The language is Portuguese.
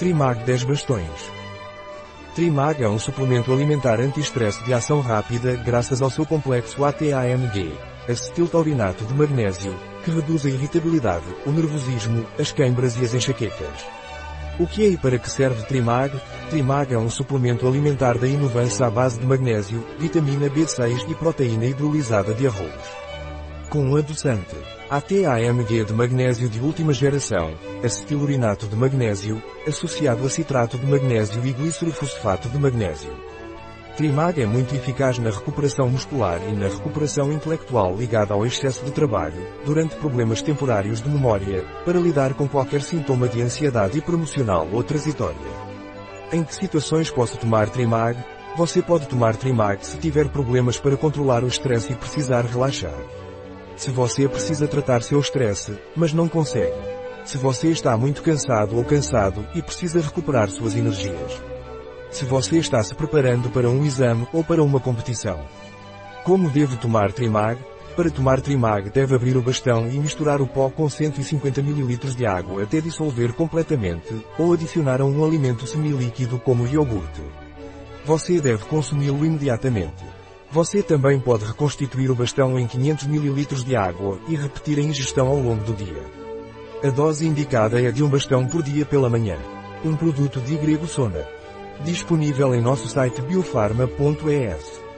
Trimag 10 bastões. Trimag é um suplemento alimentar anti-estresse de ação rápida graças ao seu complexo ATAMG, acetiltaurinato de magnésio, que reduz a irritabilidade, o nervosismo, as queimbras e as enxaquecas. O que é e para que serve Trimag? Trimag é um suplemento alimentar da Inovance à base de magnésio, vitamina B6 e proteína hidrolisada de arroz. Com um adoçante. ATAMG de magnésio de última geração, acetilurinato de magnésio, associado a citrato de magnésio e glicerofosfato de magnésio. Trimag é muito eficaz na recuperação muscular e na recuperação intelectual ligada ao excesso de trabalho, durante problemas temporários de memória, para lidar com qualquer sintoma de ansiedade promocional ou transitória. Em que situações posso tomar Trimag? Você pode tomar Trimag se tiver problemas para controlar o estresse e precisar relaxar. Se você precisa tratar seu estresse, mas não consegue. Se você está muito cansado ou cansado e precisa recuperar suas energias. Se você está se preparando para um exame ou para uma competição. Como devo tomar Trimag? Para tomar Trimag deve abrir o bastão e misturar o pó com 150 ml de água até dissolver completamente, ou adicionar a um alimento semilíquido como iogurte. Você deve consumi-lo imediatamente. Você também pode reconstituir o bastão em 500 ml de água e repetir a ingestão ao longo do dia. A dose indicada é de um bastão por dia pela manhã. Um produto de Grego Sona. Disponível em nosso site biofarma.es.